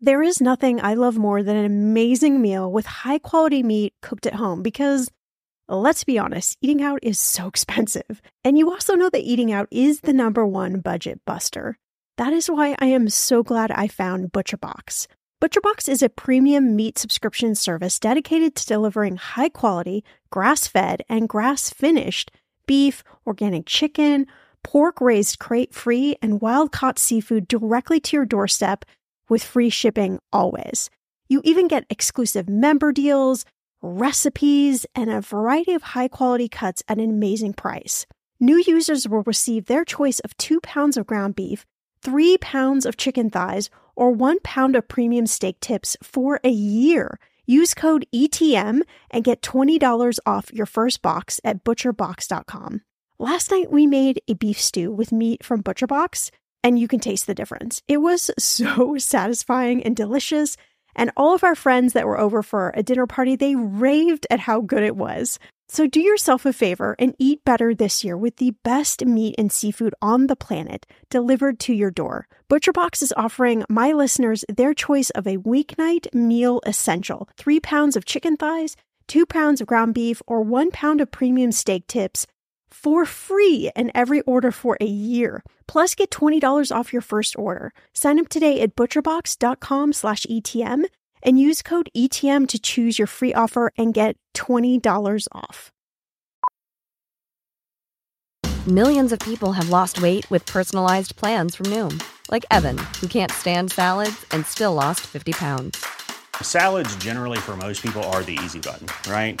There is nothing I love more than an amazing meal with high quality meat cooked at home because, let's be honest, eating out is so expensive. And you also know that eating out is the number one budget buster. That is why I am so glad I found ButcherBox. ButcherBox is a premium meat subscription service dedicated to delivering high quality, grass fed, and grass finished beef, organic chicken, pork raised crate free, and wild caught seafood directly to your doorstep with free shipping always. You even get exclusive member deals, recipes, and a variety of high quality cuts at an amazing price. New users will receive their choice of two pounds of ground beef, three pounds of chicken thighs, or one pound of premium steak tips for a year. Use code ETM and get $20 off your first box at butcherbox.com. Last night we made a beef stew with meat from ButcherBox and you can taste the difference. It was so satisfying and delicious. And all of our friends that were over for a dinner party, they raved at how good it was. So do yourself a favor and eat better this year with the best meat and seafood on the planet delivered to your door. ButcherBox is offering my listeners their choice of a weeknight meal essential three pounds of chicken thighs, two pounds of ground beef, or one pound of premium steak tips for free in every order for a year. Plus, get $20 off your first order. Sign up today at butcherbox.com slash ETM and use code ETM to choose your free offer and get $20 off. Millions of people have lost weight with personalized plans from Noom, like Evan, who can't stand salads and still lost 50 pounds. Salads, generally, for most people, are the easy button, right?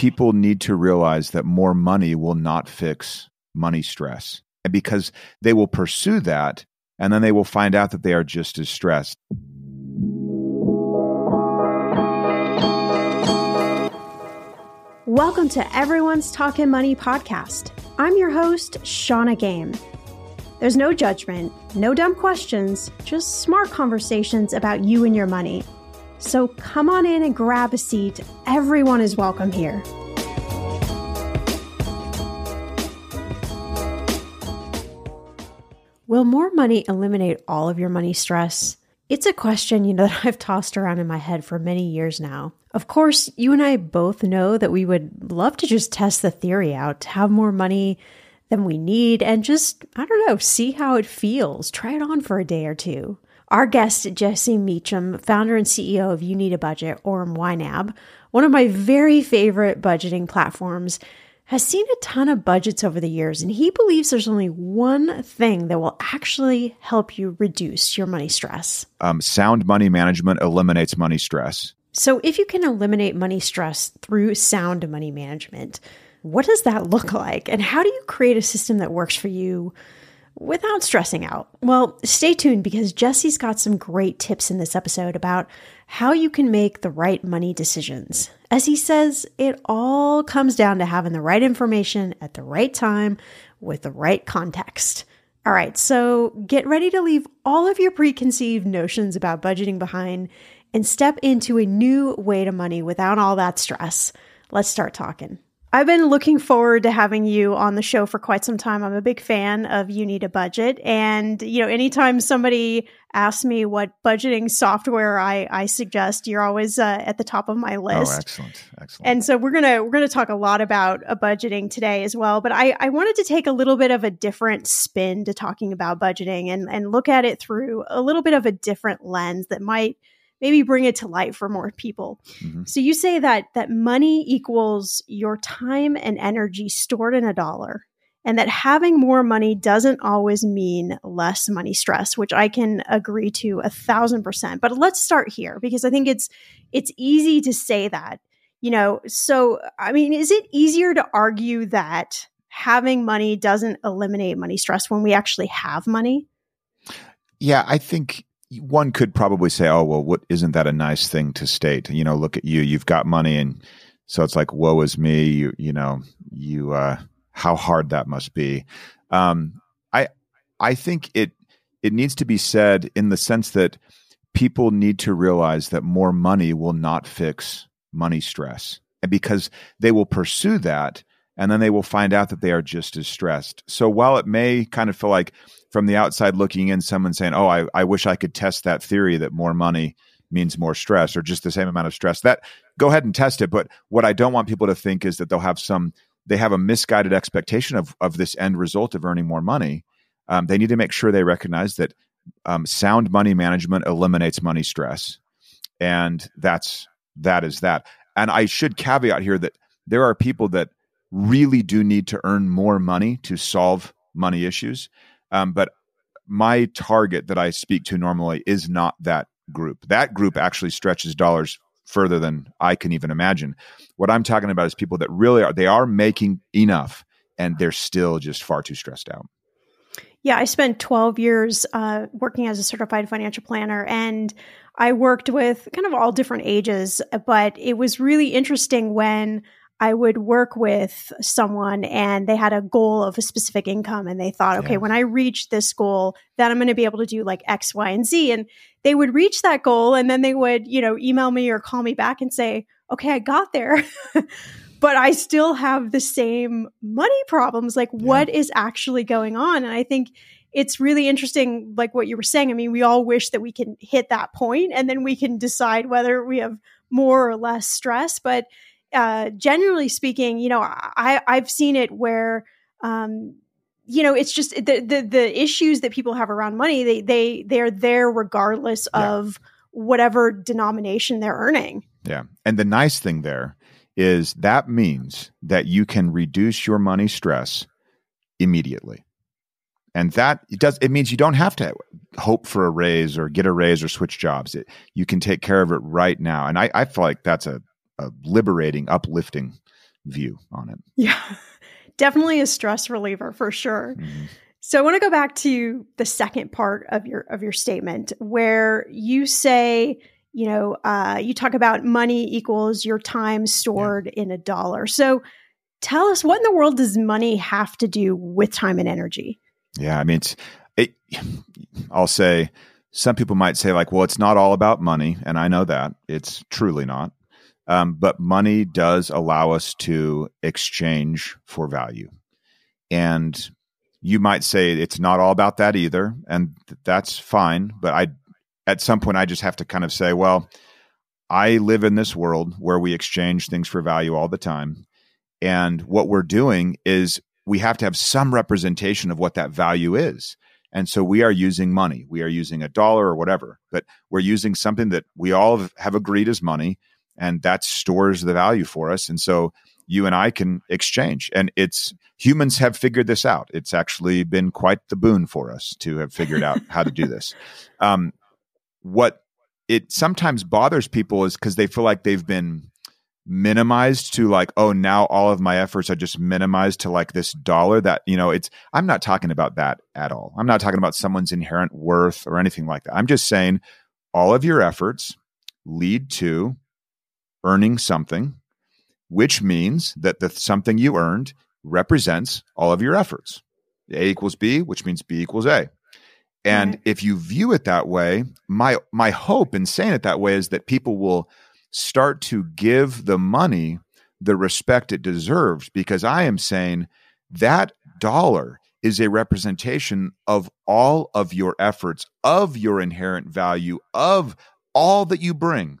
People need to realize that more money will not fix money stress because they will pursue that and then they will find out that they are just as stressed. Welcome to Everyone's Talking Money podcast. I'm your host, Shannah Game. There's no judgment, no dumb questions, just smart conversations about you and your money. So come on in and grab a seat. Everyone is welcome here. Will more money eliminate all of your money stress? It's a question, you know, that I've tossed around in my head for many years now. Of course, you and I both know that we would love to just test the theory out, have more money than we need and just, I don't know, see how it feels. Try it on for a day or two. Our guest, Jesse Mecham, founder and CEO of You Need a Budget, or YNAB, one of my very favorite budgeting platforms, has seen a ton of budgets over the years, and he believes there's only one thing that will actually help you reduce your money stress. Um, sound money management eliminates money stress. So, if you can eliminate money stress through sound money management, what does that look like? And how do you create a system that works for you without stressing out? Well, stay tuned because Jesse's got some great tips in this episode about how you can make the right money decisions. As he says, it all comes down to having the right information at the right time with the right context. All right, so get ready to leave all of your preconceived notions about budgeting behind and step into a new way to money without all that stress. Let's start talking. I've been looking forward to having you on the show for quite some time. I'm a big fan of You Need a Budget. And, you know, anytime somebody asks me what budgeting software I, I suggest, you're always uh, at the top of my oh, list. Oh, excellent. Excellent. And so we're going to, we're going to talk a lot about uh, budgeting today as well. But I, I wanted to take a little bit of a different spin to talking about budgeting and, and look at it through a little bit of a different lens that might – maybe bring it to light for more people. Mm-hmm. So you say that that money equals your time and energy stored in a dollar and that having more money doesn't always mean less money stress, which I can agree to a thousand percent. But let's start here because I think it's it's easy to say that. You know, so I mean, is it easier to argue that having money doesn't eliminate money stress when we actually have money? Yeah, I think one could probably say, "Oh, well, what isn't that a nice thing to state?" You know, look at you, you've got money, and so it's like, "Woe is me!" You, you know, you, uh, how hard that must be. Um, I, I think it it needs to be said in the sense that people need to realize that more money will not fix money stress, and because they will pursue that, and then they will find out that they are just as stressed. So while it may kind of feel like from the outside looking in, someone saying, "Oh, I, I wish I could test that theory that more money means more stress or just the same amount of stress," that go ahead and test it. But what I don't want people to think is that they'll have some they have a misguided expectation of of this end result of earning more money. Um, they need to make sure they recognize that um, sound money management eliminates money stress, and that's that is that. And I should caveat here that there are people that really do need to earn more money to solve money issues. Um, but my target that I speak to normally is not that group. That group actually stretches dollars further than I can even imagine. What I'm talking about is people that really are they are making enough and they're still just far too stressed out. Yeah, I spent 12 years uh, working as a certified financial planner and I worked with kind of all different ages, but it was really interesting when I would work with someone and they had a goal of a specific income and they thought, okay, when I reach this goal, then I'm going to be able to do like X, Y, and Z. And they would reach that goal and then they would, you know, email me or call me back and say, okay, I got there. but I still have the same money problems. Like, yeah. what is actually going on? And I think it's really interesting, like what you were saying. I mean, we all wish that we can hit that point and then we can decide whether we have more or less stress. But uh, generally speaking, you know, I I've seen it where um, you know it's just the, the the issues that people have around money they they they're there regardless yeah. of whatever denomination they're earning. Yeah, and the nice thing there is that means that you can reduce your money stress immediately. And that it does it means you don't have to hope for a raise or get a raise or switch jobs. It, you can take care of it right now. And I, I feel like that's a a liberating, uplifting view on it. Yeah, definitely a stress reliever for sure. Mm-hmm. So I want to go back to the second part of your of your statement where you say, you know, uh, you talk about money equals your time stored yeah. in a dollar. So tell us what in the world does money have to do with time and energy? Yeah, I mean, it's, it, I'll say some people might say like, well, it's not all about money, and I know that it's truly not. Um, but money does allow us to exchange for value. And you might say it's not all about that either. And that's fine. But I, at some point, I just have to kind of say, well, I live in this world where we exchange things for value all the time. And what we're doing is we have to have some representation of what that value is. And so we are using money. We are using a dollar or whatever, but we're using something that we all have agreed is money and that stores the value for us. And so you and I can exchange. And it's humans have figured this out. It's actually been quite the boon for us to have figured out how to do this. Um, what it sometimes bothers people is because they feel like they've been minimized to like oh now all of my efforts are just minimized to like this dollar that you know it's i'm not talking about that at all i'm not talking about someone's inherent worth or anything like that i'm just saying all of your efforts lead to earning something, which means that the something you earned represents all of your efforts. A equals B, which means B equals A. And right. if you view it that way, my my hope in saying it that way is that people will start to give the money the respect it deserves because I am saying that dollar is a representation of all of your efforts, of your inherent value, of all that you bring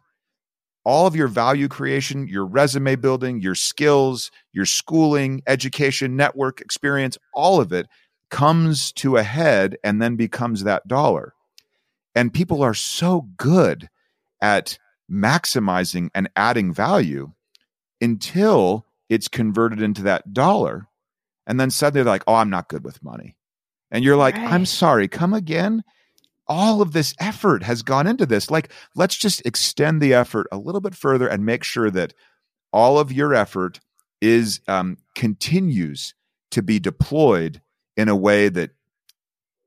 all of your value creation, your resume building, your skills, your schooling, education, network experience, all of it comes to a head and then becomes that dollar. And people are so good at maximizing and adding value until it's converted into that dollar. And then suddenly they're like, oh, I'm not good with money. And you're like, right. I'm sorry, come again all of this effort has gone into this. Like, let's just extend the effort a little bit further and make sure that all of your effort is um, continues to be deployed in a way that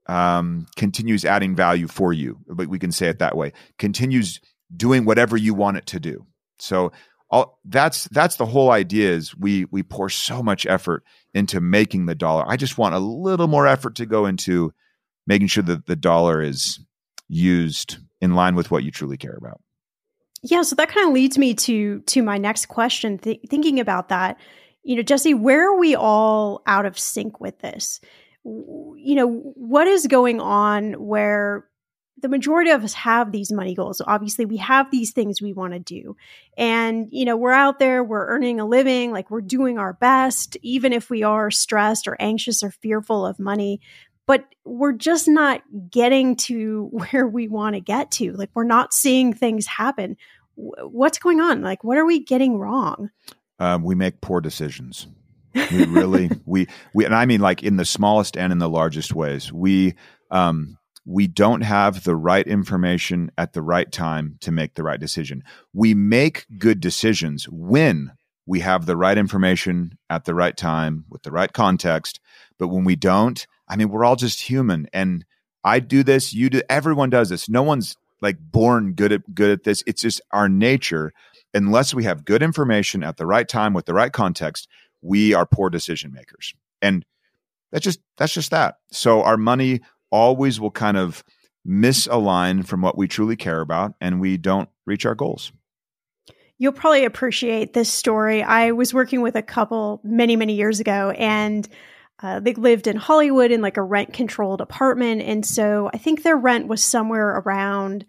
um, continues adding value for you. But we can say it that way. Continues doing whatever you want it to do. So all that's that's the whole idea is we we pour so much effort into making the dollar. I just want a little more effort to go into making sure that the dollar is used in line with what you truly care about. Yeah, so that kind of leads me to to my next question. Th- thinking about that, you know, Jesse, where are we all out of sync with this? You know, what is going on where the majority of us have these money goals. Obviously, we have these things we want to do. And, you know, we're out there, we're earning a living, like we're doing our best, even if we are stressed or anxious or fearful of money. But we're just not getting to where we want to get to. Like, we're not seeing things happen. What's going on? Like, what are we getting wrong? Um, we make poor decisions. We really, we, we, and I mean like in the smallest and in the largest ways. We, um, we don't have the right information at the right time to make the right decision. We make good decisions when we have the right information at the right time with the right context. But when we don't, I mean, we're all just human. And I do this, you do, everyone does this. No one's like born good at good at this. It's just our nature. Unless we have good information at the right time with the right context, we are poor decision makers. And that's just that's just that. So our money always will kind of misalign from what we truly care about and we don't reach our goals. You'll probably appreciate this story. I was working with a couple many, many years ago and uh, they lived in Hollywood in like a rent controlled apartment. And so I think their rent was somewhere around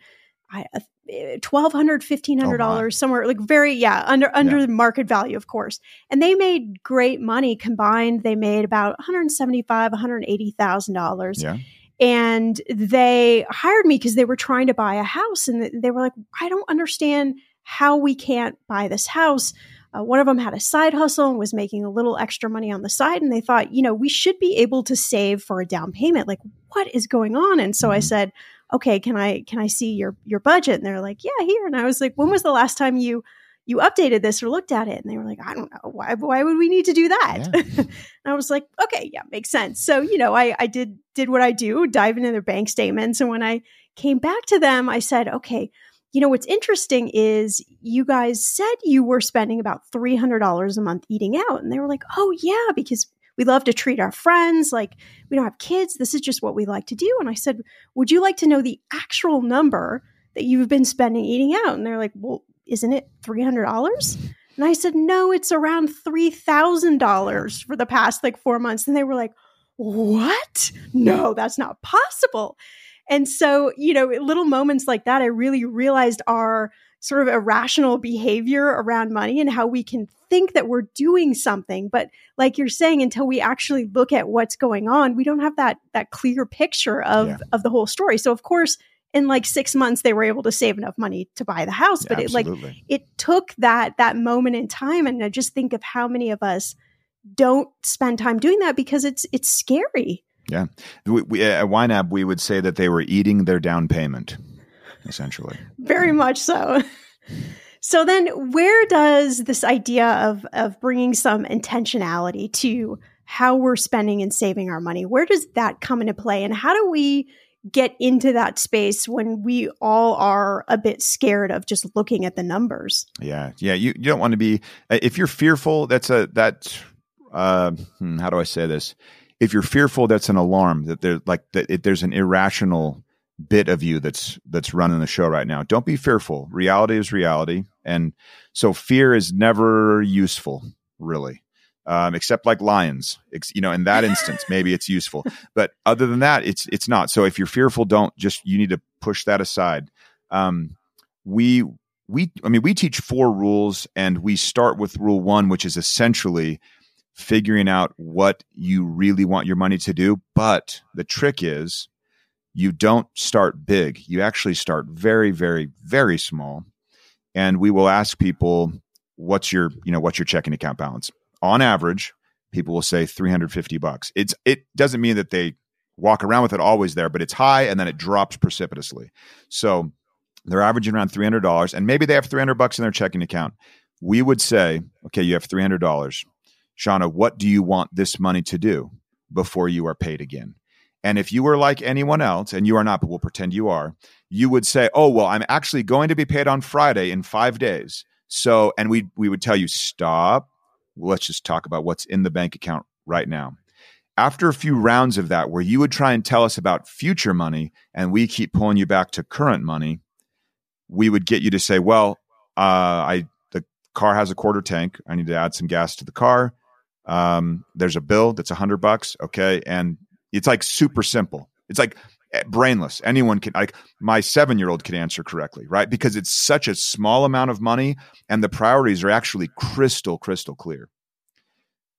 twelve hundred, fifteen hundred dollars, oh somewhere like very yeah under under yeah. the market value, of course. And they made great money combined. They made about one hundred seventy five, one hundred eighty thousand dollars. Yeah and they hired me because they were trying to buy a house and they were like i don't understand how we can't buy this house uh, one of them had a side hustle and was making a little extra money on the side and they thought you know we should be able to save for a down payment. Like what is going on? And so mm-hmm. i said okay can i can i see your your budget? And they're like yeah here. And i was like when was the last time you you updated this or looked at it? And they were like i don't know. Why why would we need to do that? Yeah. and i was like okay yeah makes sense. So you know i i did did what i do dive into their bank statements. And when i came back to them i said okay you know what's interesting is you guys said you were spending about $300 a month eating out and they were like oh yeah because we love to treat our friends like we don't have kids this is just what we like to do and i said would you like to know the actual number that you've been spending eating out and they're like well isn't it $300? And I said, no, it's around $3,000 for the past like four months. And they were like, what? No, that's not possible. And so, you know, little moments like that, I really realized our sort of irrational behavior around money and how we can think that we're doing something. But like you're saying until we actually look at what's going on we don't have that that clear picture of yeah. of the whole story. So of course in like six months they were able to save enough money to buy the house but it like it took that that moment in time. And i just think of how many of us don't spend time doing that because it's it's scary yeah we, we, at YNAB we would say that they were eating their down payment essentially very much so so then where does this idea of of bringing some intentionality to how we're spending and saving our money where does that come into play and how do we get into that space when we all are a bit scared of just looking at the numbers. Yeah. Yeah. You, you don't want to be, uh, if you're fearful, that's a, that's, uh, hmm, how do I say this? If you're fearful, that's an alarm that there's like that it, there's an irrational bit of you that's that's running the show right now. Don't be fearful. Reality is reality, and so fear is never useful, really um, except like lions. You know, in that instance, maybe it's useful, but other than that, it's it's not. So if you're fearful, don't just you need to push that aside. Um, we we I mean we teach four rules, and we start with rule one, which is essentially figuring out what you really want your money to do. But the trick is you don't start big. You actually start very, very, very small. And we will ask people, what's your, you know, what's your checking account balance? on average, people will say 350 bucks. It's it doesn't mean that they walk around with it always there, but it's high and then it drops precipitously. So they're averaging around $300 and maybe they have 300 bucks in their checking account. We would say, okay, you have $300. Shannah, what do you want this money to do before you are paid again? And if you were like anyone else, and you are not, but we'll pretend you are, you would say, "Oh, well, I'm actually going to be paid on Friday in 5 days." So, and we we would tell you, "Stop. Let's just talk about what's in the bank account right now." After a few rounds of that where you would try and tell us about future money and we keep pulling you back to current money, we would get you to say, "Well, uh, I the car has a quarter tank. I need to add some gas to the car. Um, there's a bill that's a hundred bucks. Okay, and it's like super simple. It's like eh, brainless. Anyone can like my seven year old can answer correctly, right? Because it's such a small amount of money, and the priorities are actually crystal crystal clear.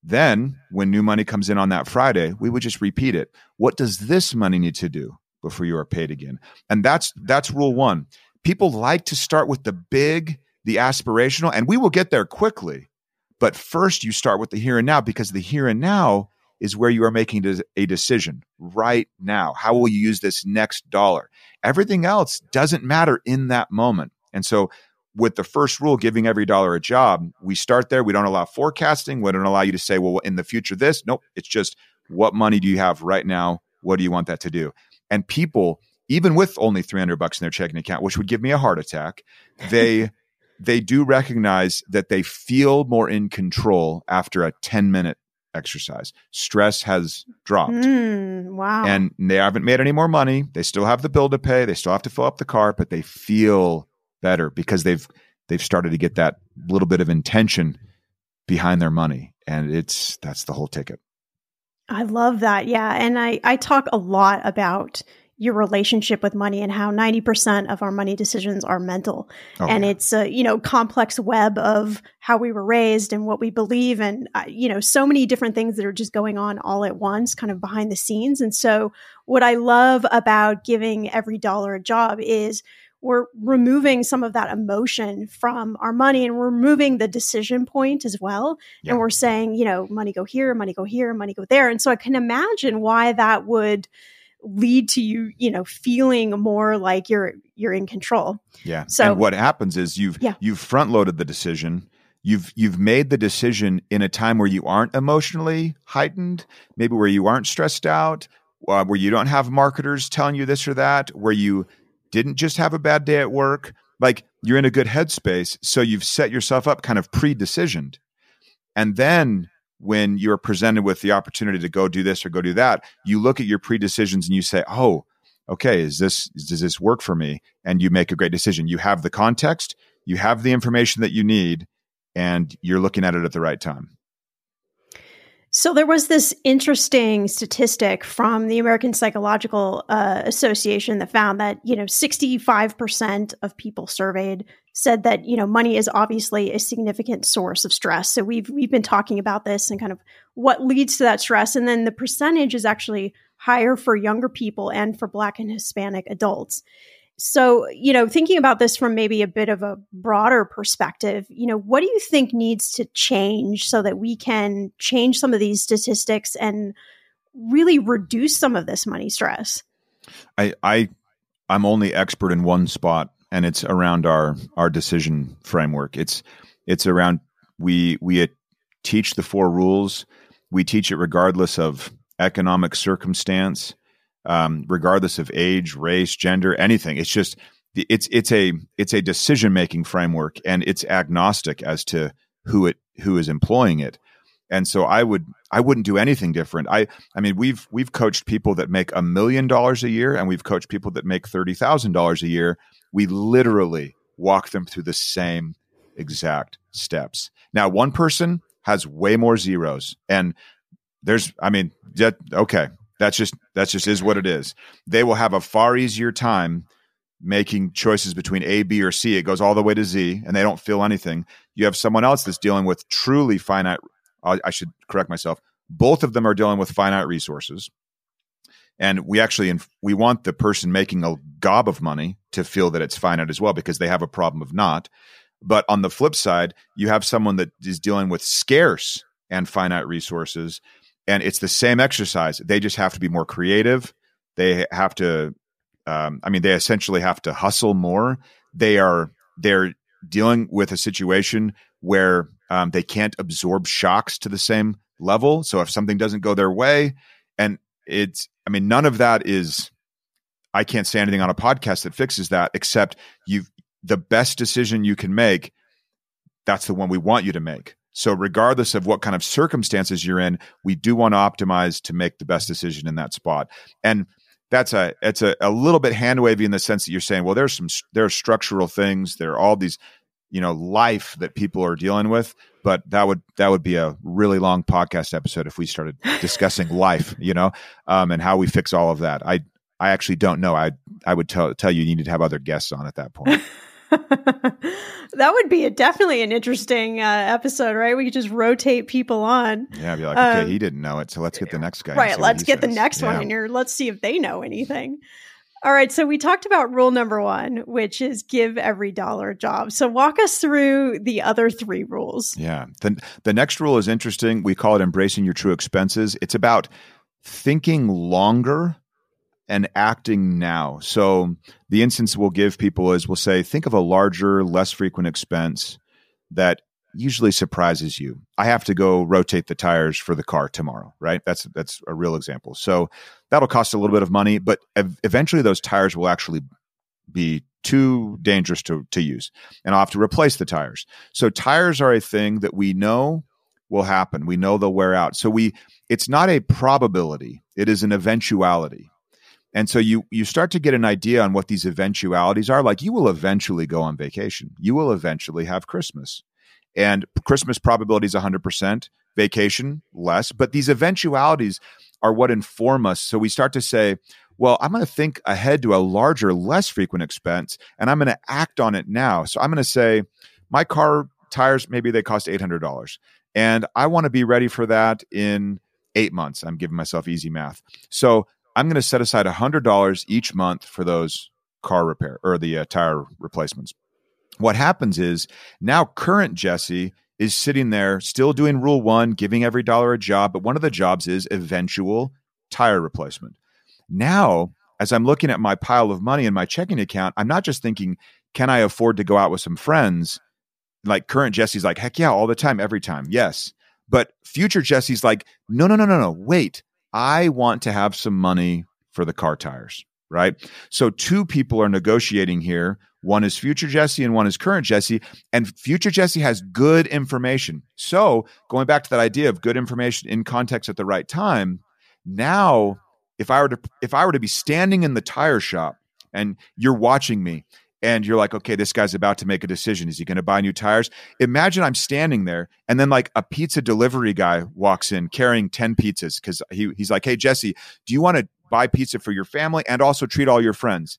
Then, when new money comes in on that Friday, we would just repeat it. What does this money need to do before you are paid again? And that's that's rule one. People like to start with the big, the aspirational, and we will get there quickly. But first, you start with the here and now because the here and now is where you are making a decision right now. How will you use this next dollar? Everything else doesn't matter in that moment. And so, with the first rule, giving every dollar a job, we start there. We don't allow forecasting. We don't allow you to say, well, in the future, this. Nope. It's just what money do you have right now? What do you want that to do? And people, even with only 300 bucks in their checking account, which would give me a heart attack, they they do recognize that they feel more in control after a 10 minute exercise. Stress has dropped. Mm, wow. And they haven't made any more money. They still have the bill to pay. They still have to fill up the car, but they feel better because they've they've started to get that little bit of intention behind their money. And it's that's the whole ticket. I love that. Yeah. And I, I talk a lot about your relationship with money and how 90% of our money decisions are mental. Oh, and yeah. it's a, you know, complex web of how we were raised and what we believe and, uh, you know, so many different things that are just going on all at once, kind of behind the scenes. And so what I love about giving every dollar a job is we're removing some of that emotion from our money and we're removing the decision point as well. Yeah. And we're saying, you know, money go here, money go here, money go there. And so I can imagine why that would, lead to you, you know, feeling more like you're you're in control. Yeah. So and what happens is you've yeah. you've front loaded the decision. You've you've made the decision in a time where you aren't emotionally heightened, maybe where you aren't stressed out, uh, where you don't have marketers telling you this or that, where you didn't just have a bad day at work. Like you're in a good headspace, so you've set yourself up kind of pre-decisioned. And then when you're presented with the opportunity to go do this or go do that, you look at your pre-decisions and you say, "Oh, okay, is this does this work for me?" And you make a great decision. You have the context, you have the information that you need, and you're looking at it at the right time. So there was this interesting statistic from the American Psychological uh, Association that found that you know 65% of people surveyed said that you know money is obviously a significant source of stress. So we've we've been talking about this and kind of what leads to that stress, and then the percentage is actually higher for younger people and for Black and Hispanic adults. So, you know, thinking about this from maybe a bit of a broader perspective, you know, what do you think needs to change so that we can change some of these statistics and really reduce some of this money stress? I I I'm only expert in one spot and it's around our our decision framework. It's it's around we we teach the four rules. We teach it regardless of economic circumstance um, regardless of age, race, gender, anything. It's just it's it's a it's a decision making framework, and it's agnostic as to who it who is employing it. And so I would I wouldn't do anything different. I I mean we've we've coached people that make a million dollars a year, and we've coached people that make thirty thousand dollars a year. We literally walk them through the same exact steps. Now, one person has way more zeros, and there's I mean, okay, that's just that's just is what it is. They will have a far easier time making choices between A, B, or C. It goes all the way to Z, and they don't feel anything. You have someone else that's dealing with truly finite. I should correct myself. Both of them are dealing with finite resources, and we actually we want the person making a gob of money to feel that it's finite as well because they have a problem of not. But on the flip side, you have someone that is dealing with scarce and finite resources and it's the same exercise. They just have to be more creative. They have to, um, I mean, they essentially have to hustle more. They are they're dealing with a situation where um, they can't absorb shocks to the same level. So if something doesn't go their way, it's I mean none of that is I can't say anything on a podcast that fixes that except you the best decision you can make that's the one we want you to make. So regardless of what kind of circumstances you're in, we do want to optimize to make the best decision in that spot. And that's a it's a, a little bit hand wavy in the sense that you're saying, well, there's some there are structural things, there are all these, you know, life that people are dealing with. But that would that would be a really long podcast episode if we started discussing life, you know, um, and how we fix all of that. I I actually don't know. I I would tell tell you you need to have other guests on at that point. that would be a, definitely an interesting uh, episode, right? We could just rotate people on. Yeah, be like, okay, um, he didn't know it, so let's get the next guy. Right, let's get says. the next yeah. one in here. Let's see if they know anything. All right, so we talked about rule number one, which is give every dollar a job. So walk us through the other three rules. Yeah, the the next rule is interesting. We call it embracing your true expenses. It's about thinking longer and acting now. So the instance we'll give people is we'll say, think of a larger, less frequent expense that usually surprises you. I have to go rotate the tires for the car tomorrow, right? That's that's a real example. So that'll cost a little bit of money, but ev- eventually those tires will actually be too dangerous to, to use and I'll have to replace the tires. So tires are a thing that we know will happen. We know they'll wear out. So we it's not a probability, it is an eventuality. And so you you start to get an idea on what these eventualities are. Like you will eventually go on vacation. You will eventually have Christmas. And Christmas probability is 100%, vacation less, but these eventualities are what inform us. So we start to say, well, I'm going to think ahead to a larger, less frequent expense, and I'm going to act on it now. So I'm going to say, my car tires, maybe they cost $800. And I want to be ready for that in eight months. I'm giving myself easy math. So I'm going to set aside $100 each month for those car repair or the uh, tire replacements. What happens is now current Jesse is sitting there still doing rule one, giving every dollar a job, but one of the jobs is eventual tire replacement. Now, as I'm looking at my pile of money in my checking account, I'm not just thinking, can I afford to go out with some friends? Like current Jesse's like, heck yeah, all the time, every time. Yes. But future Jesse's like, no, no, no, no, no. Wait, I want to have some money for the car tires, right? So two people are negotiating here. One is future Jesse and one is current Jesse. And future Jesse has good information. So going back to that idea of good information in context at the right time, now if I were to if I were to be standing in the tire shop and you're watching me and you're like, okay, this guy's about to make a decision. Is he going to buy new tires? Imagine I'm standing there and then like a pizza delivery guy walks in carrying 10 pizzas because he, he's like, hey, Jesse, do you want to buy pizza for your family and also treat all your friends?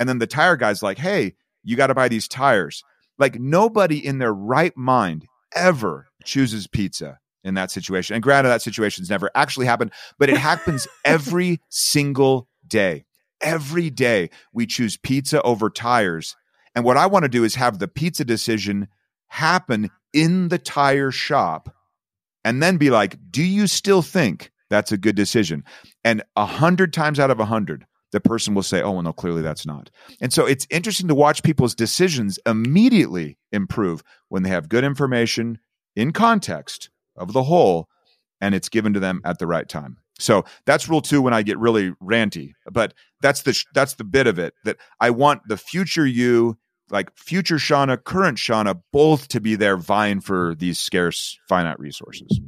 And then the tire guy's like, hey, you got to buy these tires. Like nobody in their right mind ever chooses pizza in that situation. And granted, that situation's never actually happened, but it happens every single day every day we choose pizza over tires. And what I want to do is have the pizza decision happen in the tire shop and then be like, do you still think that's a good decision? And a hundred times out of a hundred, the person will say, oh, well, no, clearly that's not. And so it's interesting to watch people's decisions immediately improve when they have good information in context of the whole and it's given to them at the right time. So that's rule two when I get really ranty. But that's the that's the bit of it that I want the future you, like future Shannah, current Shannah, both to be there vying for these scarce finite resources.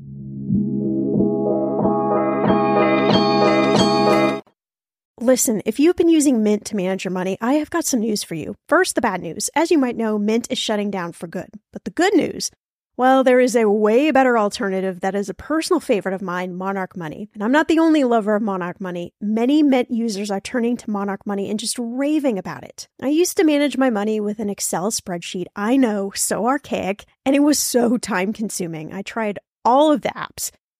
Listen, if you've been using Mint to manage your money, I have got some news for you. First, the bad news. As you might know, Mint is shutting down for good. But the good news well, there is a way better alternative that is a personal favorite of mine, Monarch Money. And I'm not the only lover of Monarch Money. Many Mint users are turning to Monarch Money and just raving about it. I used to manage my money with an Excel spreadsheet. I know, so archaic, and it was so time consuming. I tried all of the apps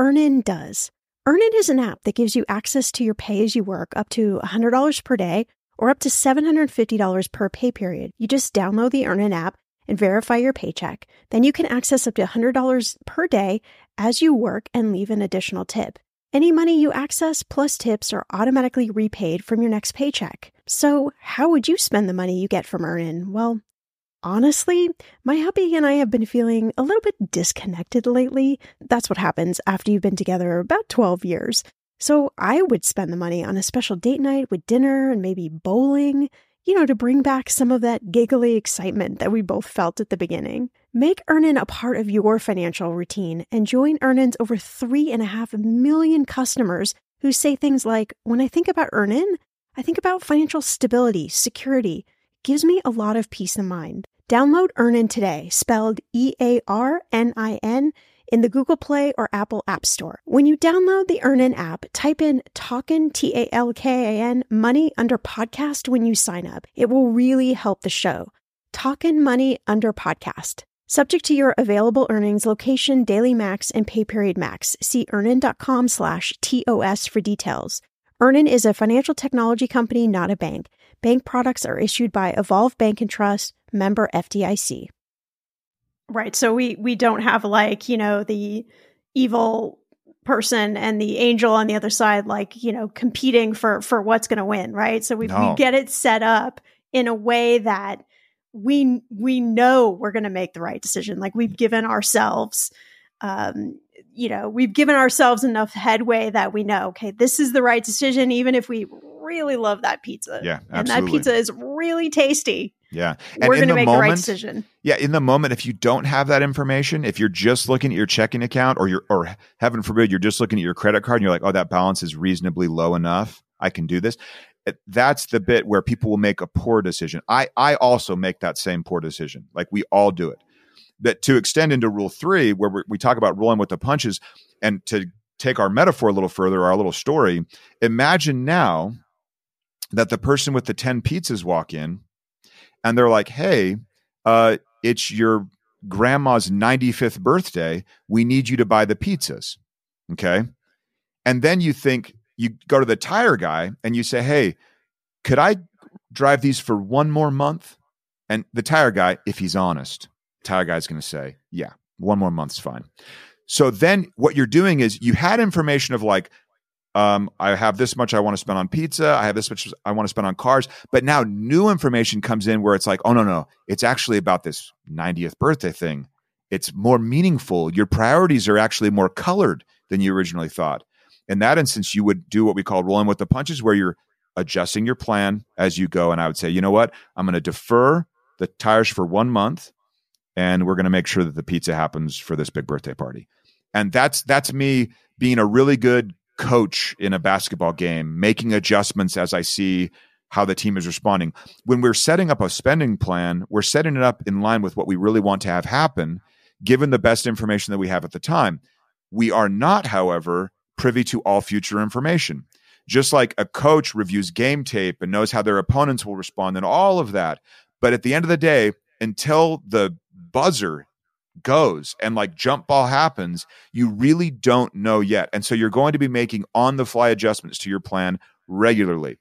Earnin does. Earnin is an app that gives you access to your pay as you work up to $100 per day or up to $750 per pay period. You just download the Earnin app and verify your paycheck. Then you can access up to $100 per day as you work and leave an additional tip. Any money you access plus tips are automatically repaid from your next paycheck. So, how would you spend the money you get from Earnin? Well, Honestly, my hubby and I have been feeling a little bit disconnected lately. That's what happens after you've been together about 12 years. So I would spend the money on a special date night with dinner and maybe bowling, you know, to bring back some of that giggly excitement that we both felt at the beginning. Make Earnin a part of your financial routine and join Earnin's over three and a half million customers who say things like, when I think about Earnin, I think about financial stability, security, gives me a lot of peace of mind. Download Earnin today, spelled E A R N I N, in the Google Play or Apple App Store. When you download the Earnin app, type in Talkin, T A L K A N, money under podcast when you sign up. It will really help the show. Talkin' Money under podcast. Subject to your available earnings, location, daily max, and pay period max. See earnin.com slash TOS for details. Earnin is a financial technology company, not a bank. Bank products are issued by Evolve Bank and Trust, member FDIC. Right. So we we don't have like, you know, the evil person and the angel on the other side like, you know, competing for for what's going to win, right? So we No. we get it set up in a way that we we know we're going to make the right decision. Like we've given ourselves um you know, we've given ourselves enough headway that we know, okay, this is the right decision even if we really love that pizza. Yeah, And that pizza is really tasty. Yeah. We're going to make the right decision. Yeah, in the moment, if you don't have that information, if you're just looking at your checking account, or you're, or heaven forbid, you're just looking at your credit card, and you're like, "Oh, that balance is reasonably low enough. I can do this." That's the bit where people will make a poor decision. I I also make that same poor decision. Like we all do it. That to extend into rule three, where we talk about rolling with the punches, and to take our metaphor a little further, our little story. Imagine now that the person with the ten pizzas walk in and they're like, "Hey, uh, it's your grandma's 95th birthday. We need you to buy the pizzas." Okay, and then you think you go to the tire guy and you say, "Hey, could I drive these for one more month?" And the tire guy, if he's honest, tire guy's going to say, "Yeah, one more month's fine." So then what you're doing is you had information of like, um, I have this much I want to spend on pizza. I have this much I want to spend on cars. But now new information comes in where it's like, oh, no, no, it's actually about this 90th birthday thing. It's more meaningful. Your priorities are actually more colored than you originally thought. In that instance, you would do what we call rolling with the punches, where you're adjusting your plan as you go. And I would say, you know what? I'm going to defer the tires for one month and we're going to make sure that the pizza happens for this big birthday party. And that's that's me being a really good coach in a basketball game, making adjustments as I see how the team is responding. When we're setting up a spending plan, we're setting it up in line with what we really want to have happen, given the best information that we have at the time. We are not, however, privy to all future information. Just like a coach reviews game tape and knows how their opponents will respond and all of that. But at the end of the day, until the buzzer goes and like jump ball happens, you really don't know yet. And so you're going to be making on the fly adjustments to your plan regularly.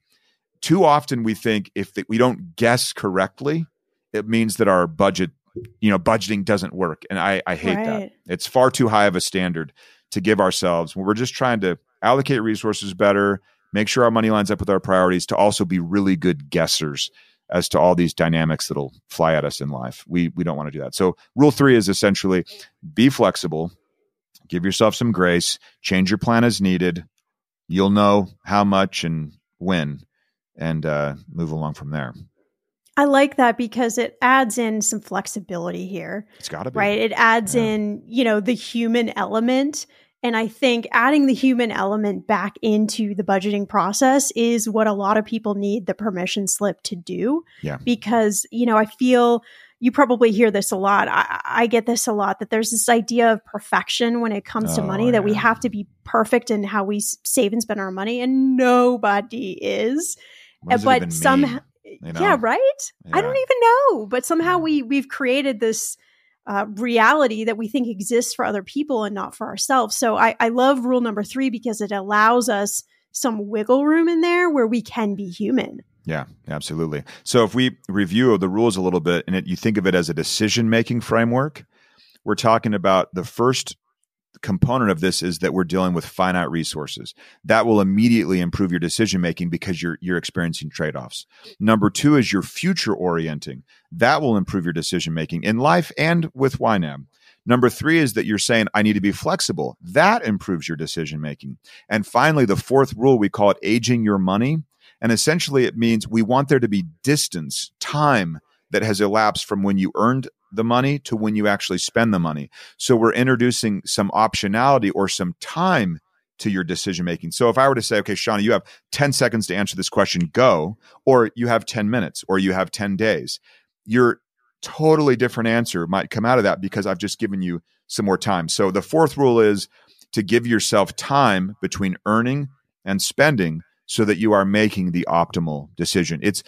Too often we think if we don't guess correctly, it means that our budget, you know, budgeting doesn't work. And I, I hate right. that. It's far too high of a standard to give ourselves when we're just trying to allocate resources better, make sure our money lines up with our priorities to also be really good guessers as to all these dynamics that'll fly at us in life. We we don't want to do that. So rule 3 is essentially be flexible, give yourself some grace, change your plan as needed. You'll know how much and when and uh, move along from there. I like that because it adds in some flexibility here. It's got to be. Right. It adds yeah. in, you know, the human element and I think adding the human element back into the budgeting process is what a lot of people need the permission slip to do. Yeah. Because, you know, I feel you probably hear this a lot. I, I get this a lot that there's this idea of perfection when it comes oh, to money, that we have to be perfect in how we save and spend our money, and nobody is. but somehow, you know? yeah, right. Yeah. I don't even know, but somehow we we've created this uh, reality that we think exists for other people and not for ourselves. So I, I love rule number three because it allows us some wiggle room in there where we can be human. Yeah, absolutely. So if we review the rules a little bit and it, you think of it as a decision making framework, we're talking about the first component of this is that we're dealing with finite resources. That will immediately improve your decision making because you're you're experiencing trade-offs. Number 2 is your future orienting. That will improve your decision making in life and with YNAB. Number 3 is that you're saying I need to be flexible. That improves your decision making. And finally the fourth rule we call it aging your money. And essentially it means we want there to be distance, time that has elapsed from when you earned the money to when you actually spend the money. So we're introducing some optionality or some time to your decision making. So if I were to say, okay, Shannah, you have 10 seconds to answer this question, go, or you have 10 minutes, or you have 10 days, your totally different answer might come out of that because I've just given you some more time. So the fourth rule is to give yourself time between earning and spending so that you are making the optimal decision. It's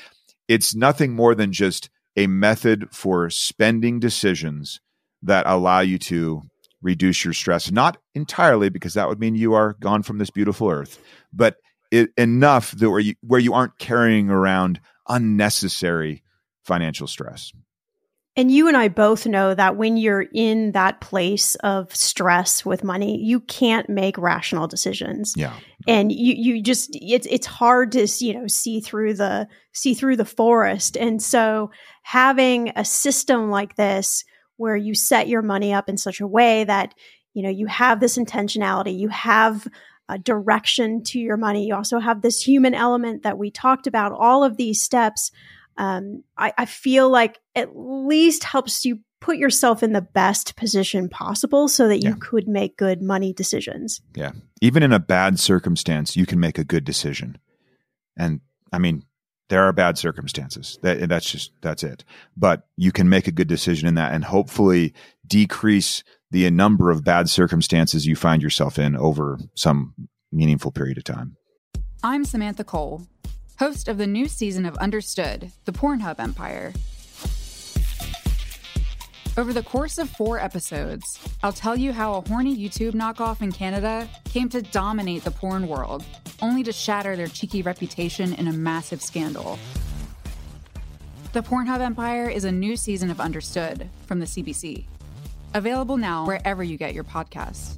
it's nothing more than just a method for spending decisions that allow you to reduce your stress. Not entirely, because that would mean you are gone from this beautiful earth, but it, enough that where you, where you aren't carrying around unnecessary financial stress. And you and I both know that when you're in that place of stress with money, you can't make rational decisions. Yeah. And you you just it's it's hard to, you know, see through the see through the forest. And so having a system like this where you set your money up in such a way that, you know, you have this intentionality, you have a direction to your money, you also have this human element that we talked about, all of these steps um, I, I feel like at least helps you put yourself in the best position possible so that you yeah. could make good money decisions. Yeah. Even in a bad circumstance, you can make a good decision. And I mean, there are bad circumstances. That that's just that's it. But you can make a good decision in that and hopefully decrease the number of bad circumstances you find yourself in over some meaningful period of time. I'm Samantha Cole host of the new season of Understood, the Pornhub Empire. Over the course of four episodes, I'll tell you how a horny YouTube knockoff in Canada came to dominate the porn world, only to shatter their cheeky reputation in a massive scandal. The Pornhub Empire is a new season of Understood from the CBC. Available now wherever you get your podcasts.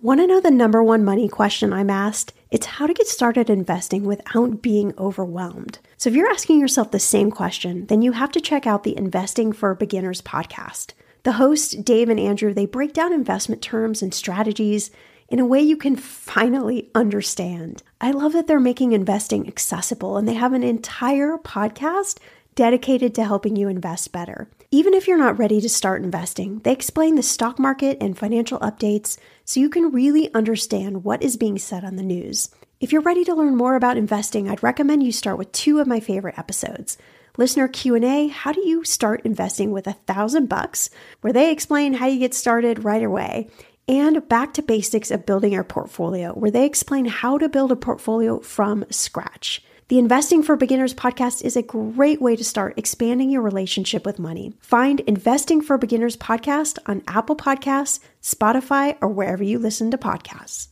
Want to know the number one money question I'm asked? It's how to get started investing without being overwhelmed. So if you're asking yourself the same question, then you have to check out the Investing for Beginners podcast. The hosts, Dave and Andrew, they break down investment terms and strategies. in a way you can finally understand. I love that they're making investing accessible and they have an entire podcast dedicated to helping you invest better. Even if you're not ready to start investing, they explain the stock market and financial updates so you can really understand what is being said on the news. If you're ready to learn more about investing, I'd recommend you start with two of my favorite episodes. Listener Q&A, how do you start investing with a thousand bucks, where they explain how you get started right away, and back to basics of building your portfolio, where they explain how to build a portfolio from scratch. The Investing for Beginners podcast is a great way to start expanding your relationship with money. Find Investing for Beginners podcast on Apple Podcasts, Spotify, or wherever you listen to podcasts.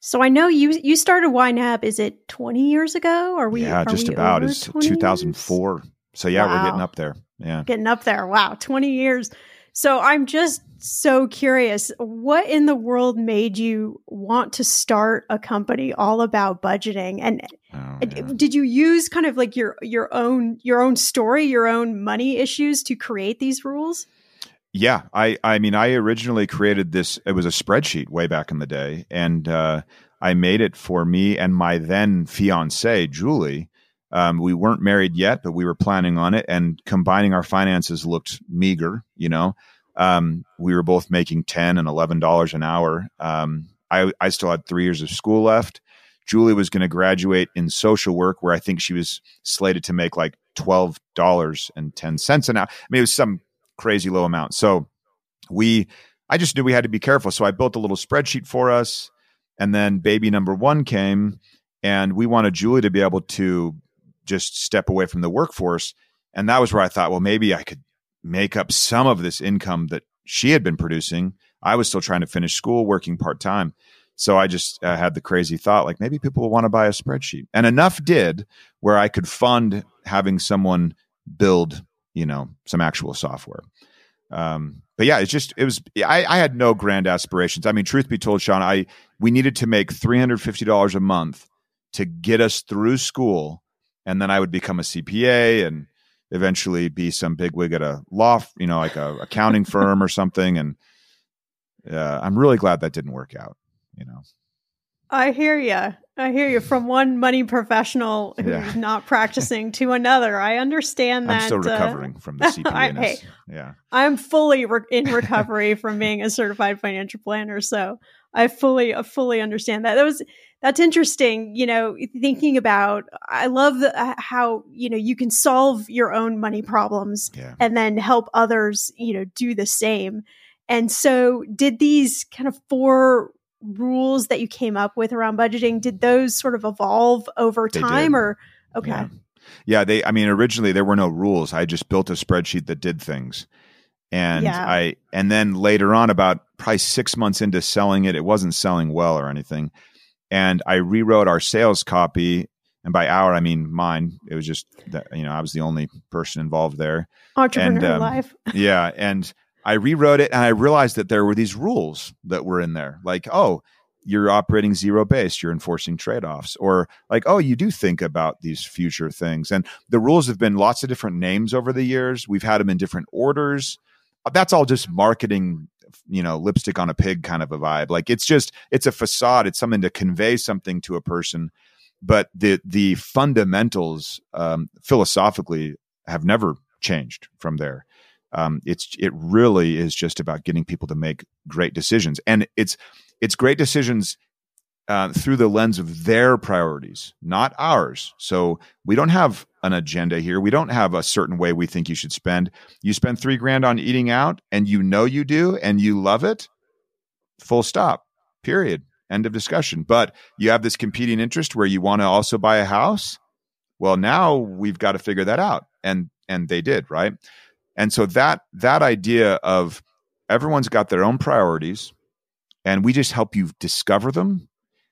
So I know you you started YNAB. Is it twenty years ago? Or we? Yeah, just about. It's two thousand four. So yeah, wow. we're getting up there. Yeah, getting up there. Wow, twenty years. So I'm just so curious. What in the world made you want to start a company all about budgeting? And oh, yeah. did you use kind of like your your own your own story, your own money issues to create these rules? Yeah, I I mean I originally created this it was a spreadsheet way back in the day and uh, I made it for me and my then fiance Julie. Um, we weren't married yet, but we were planning on it and combining our finances looked meager, you know. Um, we were both making 10 and 11 dollars an hour. Um, I I still had 3 years of school left. Julie was going to graduate in social work where I think she was slated to make like $12.10 an hour. I mean, it was some crazy low amount. So we, I just knew we had to be careful. So I built a little spreadsheet for us. And then baby number one came, and we wanted Julie to be able to just step away from the workforce. And that was where I thought, well, maybe I could make up some of this income that she had been producing. I was still trying to finish school, working part time. So I just uh, had the crazy thought, like maybe people will want to buy a spreadsheet, and enough did where I could fund having someone build you know some actual software. Um, but yeah it's just it was I, I had no grand aspirations. I mean truth be told sean i we needed to make $350 a month to get us through school and then i would become a cpa and eventually be some big wig at a law you know like a accounting firm or something. And uh, i'm really glad that didn't work out you know? I hear you. I hear you. From one money professional who's yeah. not practicing to another, I understand that. I'm still uh, recovering uh, from the CPA. I, hey, yeah, I'm fully re- in recovery from being a certified financial planner, so I fully, uh, fully understand that. That was that's interesting. You know, thinking about. I love the, uh, how you know you can solve your own money problems yeah. and then help others. You know, do the same. And so, did these kind of four rules that you came up with around budgeting did those sort of evolve over time or okay. Yeah. yeah. they i mean originally there were no rules. I just built a spreadsheet that did things. And yeah. i and then later on about probably six months into selling it it wasn't selling well or anything. And i rewrote our sales copy. And by our i mean mine. It was just that you know i was the only person involved there. Entrepreneur and, um, life. yeah and I rewrote it and I realized that there were these rules that were in there. Like, oh, you're operating zero based, you're enforcing trade offs. Or like, oh, you do think about these future things. And the rules have been lots of different names over the years. We've had them in different orders. That's all just marketing, you know, lipstick on a pig kind of a vibe. Like it's just, it's a facade. It's something to convey something to a person. But the the fundamentals um, philosophically have never changed from there um, it's it really is just about getting people to make great decisions, and it's it's great decisions uh, through the lens of their priorities, not ours. So we don't have an agenda here. We don't have a certain way we think you should spend. You spend three grand on eating out, and you know you do, and you love it. Full stop. Period. End of discussion. But you have this competing interest where you want to also buy a house. Well, now we've got to figure that out, and and they did right. And so that that idea of everyone's got their own priorities, and we just help you discover them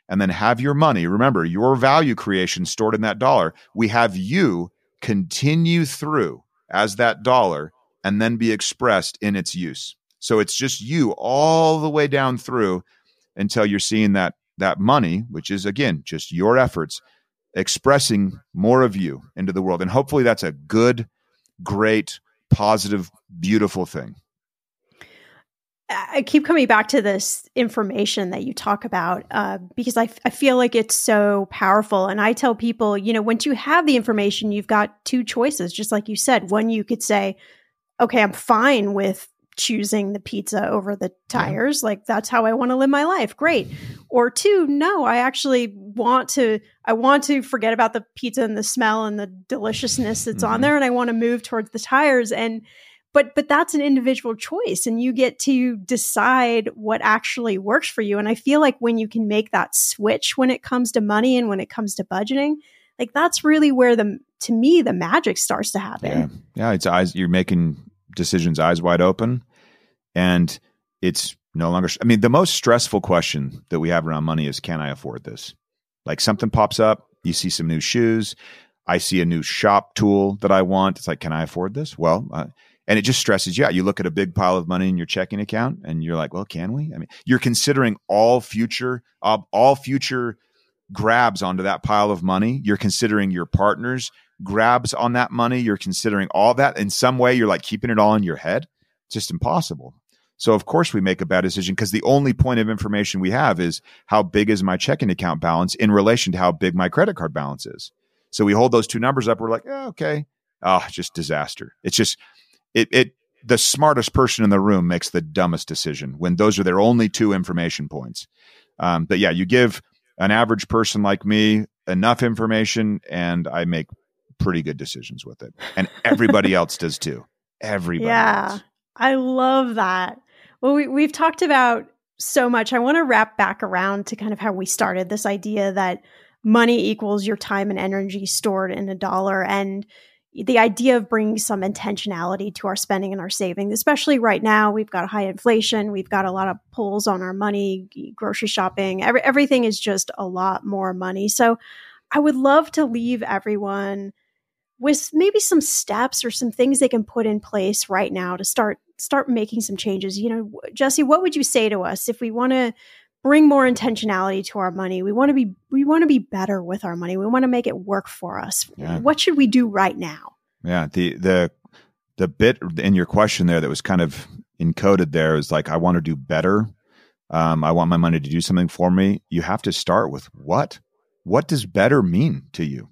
and then have your money. Remember, your value creation stored in that dollar. We have you continue through as that dollar and then be expressed in its use. So it's just you all the way down through until you're seeing that that money, which is again just your efforts, expressing more of you into the world. And hopefully that's a good, great, positive, beautiful thing. I keep coming back to this information that you talk about uh, because I, f- I feel like it's so powerful. And I tell people, you know, once you have the information, you've got two choices, just like you said. One, you could say, okay, I'm fine with choosing the pizza over the tires. Yeah. Like that's how I want to live my life. Great. Or two, no, I actually want to I want to forget about the pizza and the smell and the deliciousness that's mm-hmm. on there and I want to move towards the tires and but but that's an individual choice and you get to decide what actually works for you and I feel like when you can make that switch when it comes to money and when it comes to budgeting, like that's really where the to me the magic starts to happen. Yeah. Yeah, it's eyes you're making decisions eyes wide open and it's no longer i mean the most stressful question that we have around money is can i afford this? Like something pops up you see some new shoes i see a new shop tool that i want. It's like can i afford this? Well uh, and it just stresses you out. You look at a big pile of money in your checking account and you're like well can we? I mean you're considering all future uh, all future grabs onto that pile of money. You're considering your partner's grabs on that money. You're considering all that. In some way you're like keeping it all in your head. It's just impossible so of course we make a bad decision because the only point of information we have is how big is my checking account balance in relation to how big my credit card balance is. So we hold those two numbers up. We're like, oh, okay, oh, just disaster. It's just it it the smartest person in the room makes the dumbest decision when those are their only two information points. Um, but yeah, you give an average person like me enough information, and I make pretty good decisions with it, and everybody else does too. Everybody. Yeah, else. I love that. Well, we, we've talked about so much. I want to wrap back around to kind of how we started this idea that money equals your time and energy stored in a dollar. And the idea of bringing some intentionality to our spending and our saving, especially right now, we've got high inflation, we've got a lot of pulls on our money, grocery shopping, every, everything is just a lot more money. So I would love to leave everyone with maybe some steps or some things they can put in place right now to start start making some changes. You know, Jesse, what would you say to us if we want to bring more intentionality to our money? We want to be we want to be better with our money. We want to make it work for us. Yeah. What should we do right now? Yeah, the the the bit in your question there that was kind of encoded there is like I want to do better. Um, I want my money to do something for me. You have to start with what? What does better mean to you?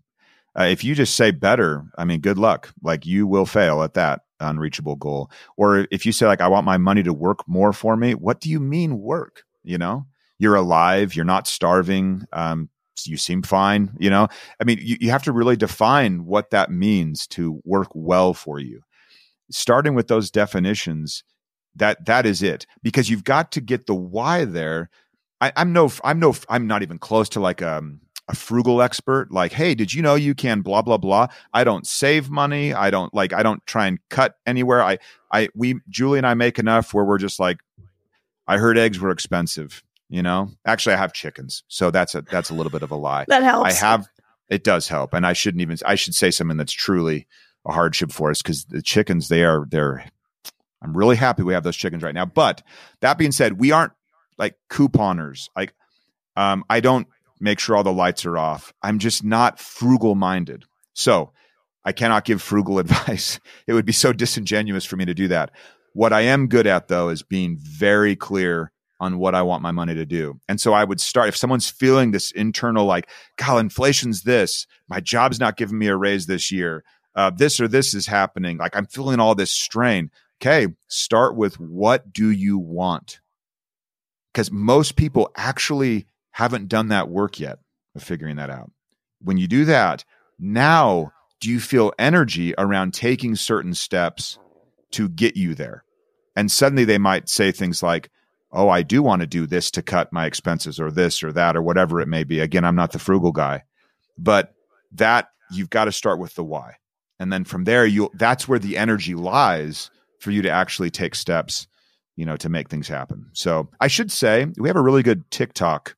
Uh, if you just say better, I mean, good luck. Like you will fail at that unreachable goal. Or if you say like, I want my money to work more for me, what do you mean work? You know, you're alive, you're not starving. Um, you seem fine. You know, I mean, you, you have to really define what that means to work well for you. Starting with those definitions, that that is it because you've got to get the why there. I, am no, I'm no, I'm not even close to like um a frugal expert like hey did you know you can blah blah blah? I don't save money. I don't like i don't try and cut anywhere. I i we julie and i make enough where we're just like i heard eggs were expensive you know? Actually i have chickens so that's a that's a little bit of a lie. That helps. I have it does help and i shouldn't even i should say something that's truly a hardship for us because the chickens they are they're i'm really happy we have those chickens right now but that being said we aren't like couponers like um, I don't make sure all the lights are off. I'm just not frugal minded. So I cannot give frugal advice. It would be so disingenuous for me to do that. What I am good at though is being very clear on what I want my money to do. And so I would start if someone's feeling this internal like, God, inflation's this, my job's not giving me a raise this year. Uh, this or this is happening. Like I'm feeling all this strain. Okay, start with what do you want? Because most people actually haven't done that work yet of figuring that out. When you do that, now do you feel energy around taking certain steps to get you there? And suddenly they might say things like, Oh, I do want to do this to cut my expenses or this or that or whatever it may be. Again, I'm not the frugal guy, but that you've got to start with the why. And then from there, you that's where the energy lies for you to actually take steps you know, to make things happen. So I should say we have a really good TikTok,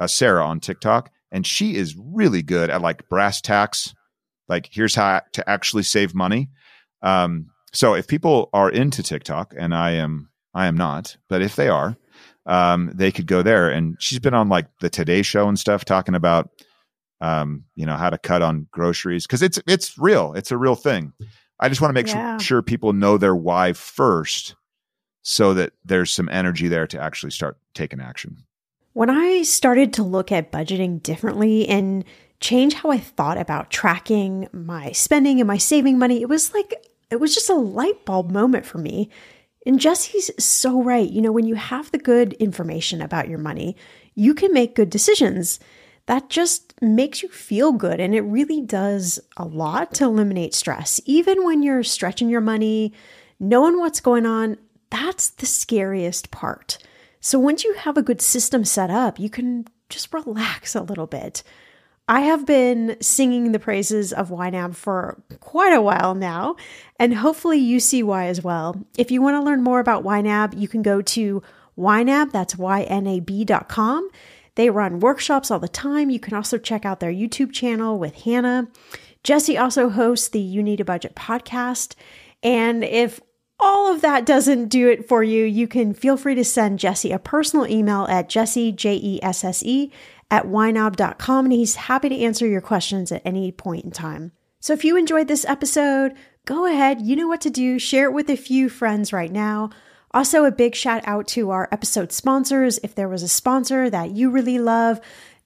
uh, Sarah on TikTok, and she is really good at like brass tacks. Like here's how to actually save money. Um, so if people are into TikTok, and I am, I am not, but if they are, um, they could go there. And she's been on like the Today Show and stuff, talking about, um, you know, how to cut on groceries because it's it's real. It's a real thing. I just want to make Yeah. sure, sure people know their why first, so that there's some energy there to actually start taking action. When I started to look at budgeting differently and change how I thought about tracking my spending and my saving money, it was like, it was just a light bulb moment for me. And Jesse's so right. You know, when you have the good information about your money, you can make good decisions. That just makes you feel good. And it really does a lot to eliminate stress. Even when you're stretching your money, knowing what's going on, that's the scariest part. So once you have a good system set up, you can just relax a little bit. I have been singing the praises of YNAB for quite a while now, and hopefully you see why as well. If you want to learn more about YNAB, you can go to YNAB, that's Y-N-A-B.com. They run workshops all the time. You can also check out their YouTube channel with Hannah. Jesse also hosts the You Need a Budget podcast. And if all of that doesn't do it for you, you can feel free to send Jesse a personal email at jesse, J E S S E, at ynab.com, and he's happy to answer your questions at any point in time. So if you enjoyed this episode, go ahead, you know what to do, share it with a few friends right now. Also, a big shout out to our episode sponsors. If there was a sponsor that you really love,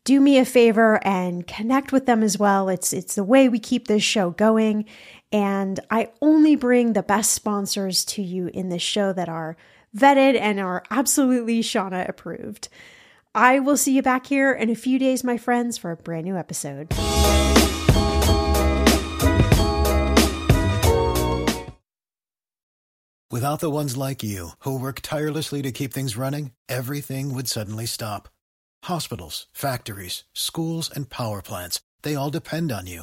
do me a favor and connect with them as well. It's it's the way we keep this show going. And I only bring the best sponsors to you in this show that are vetted and are absolutely Shannah approved. I will see you back here in a few days, my friends, for a brand new episode. Without the ones like you, who work tirelessly to keep things running, everything would suddenly stop. Hospitals, factories, schools, and power plants, they all depend on you.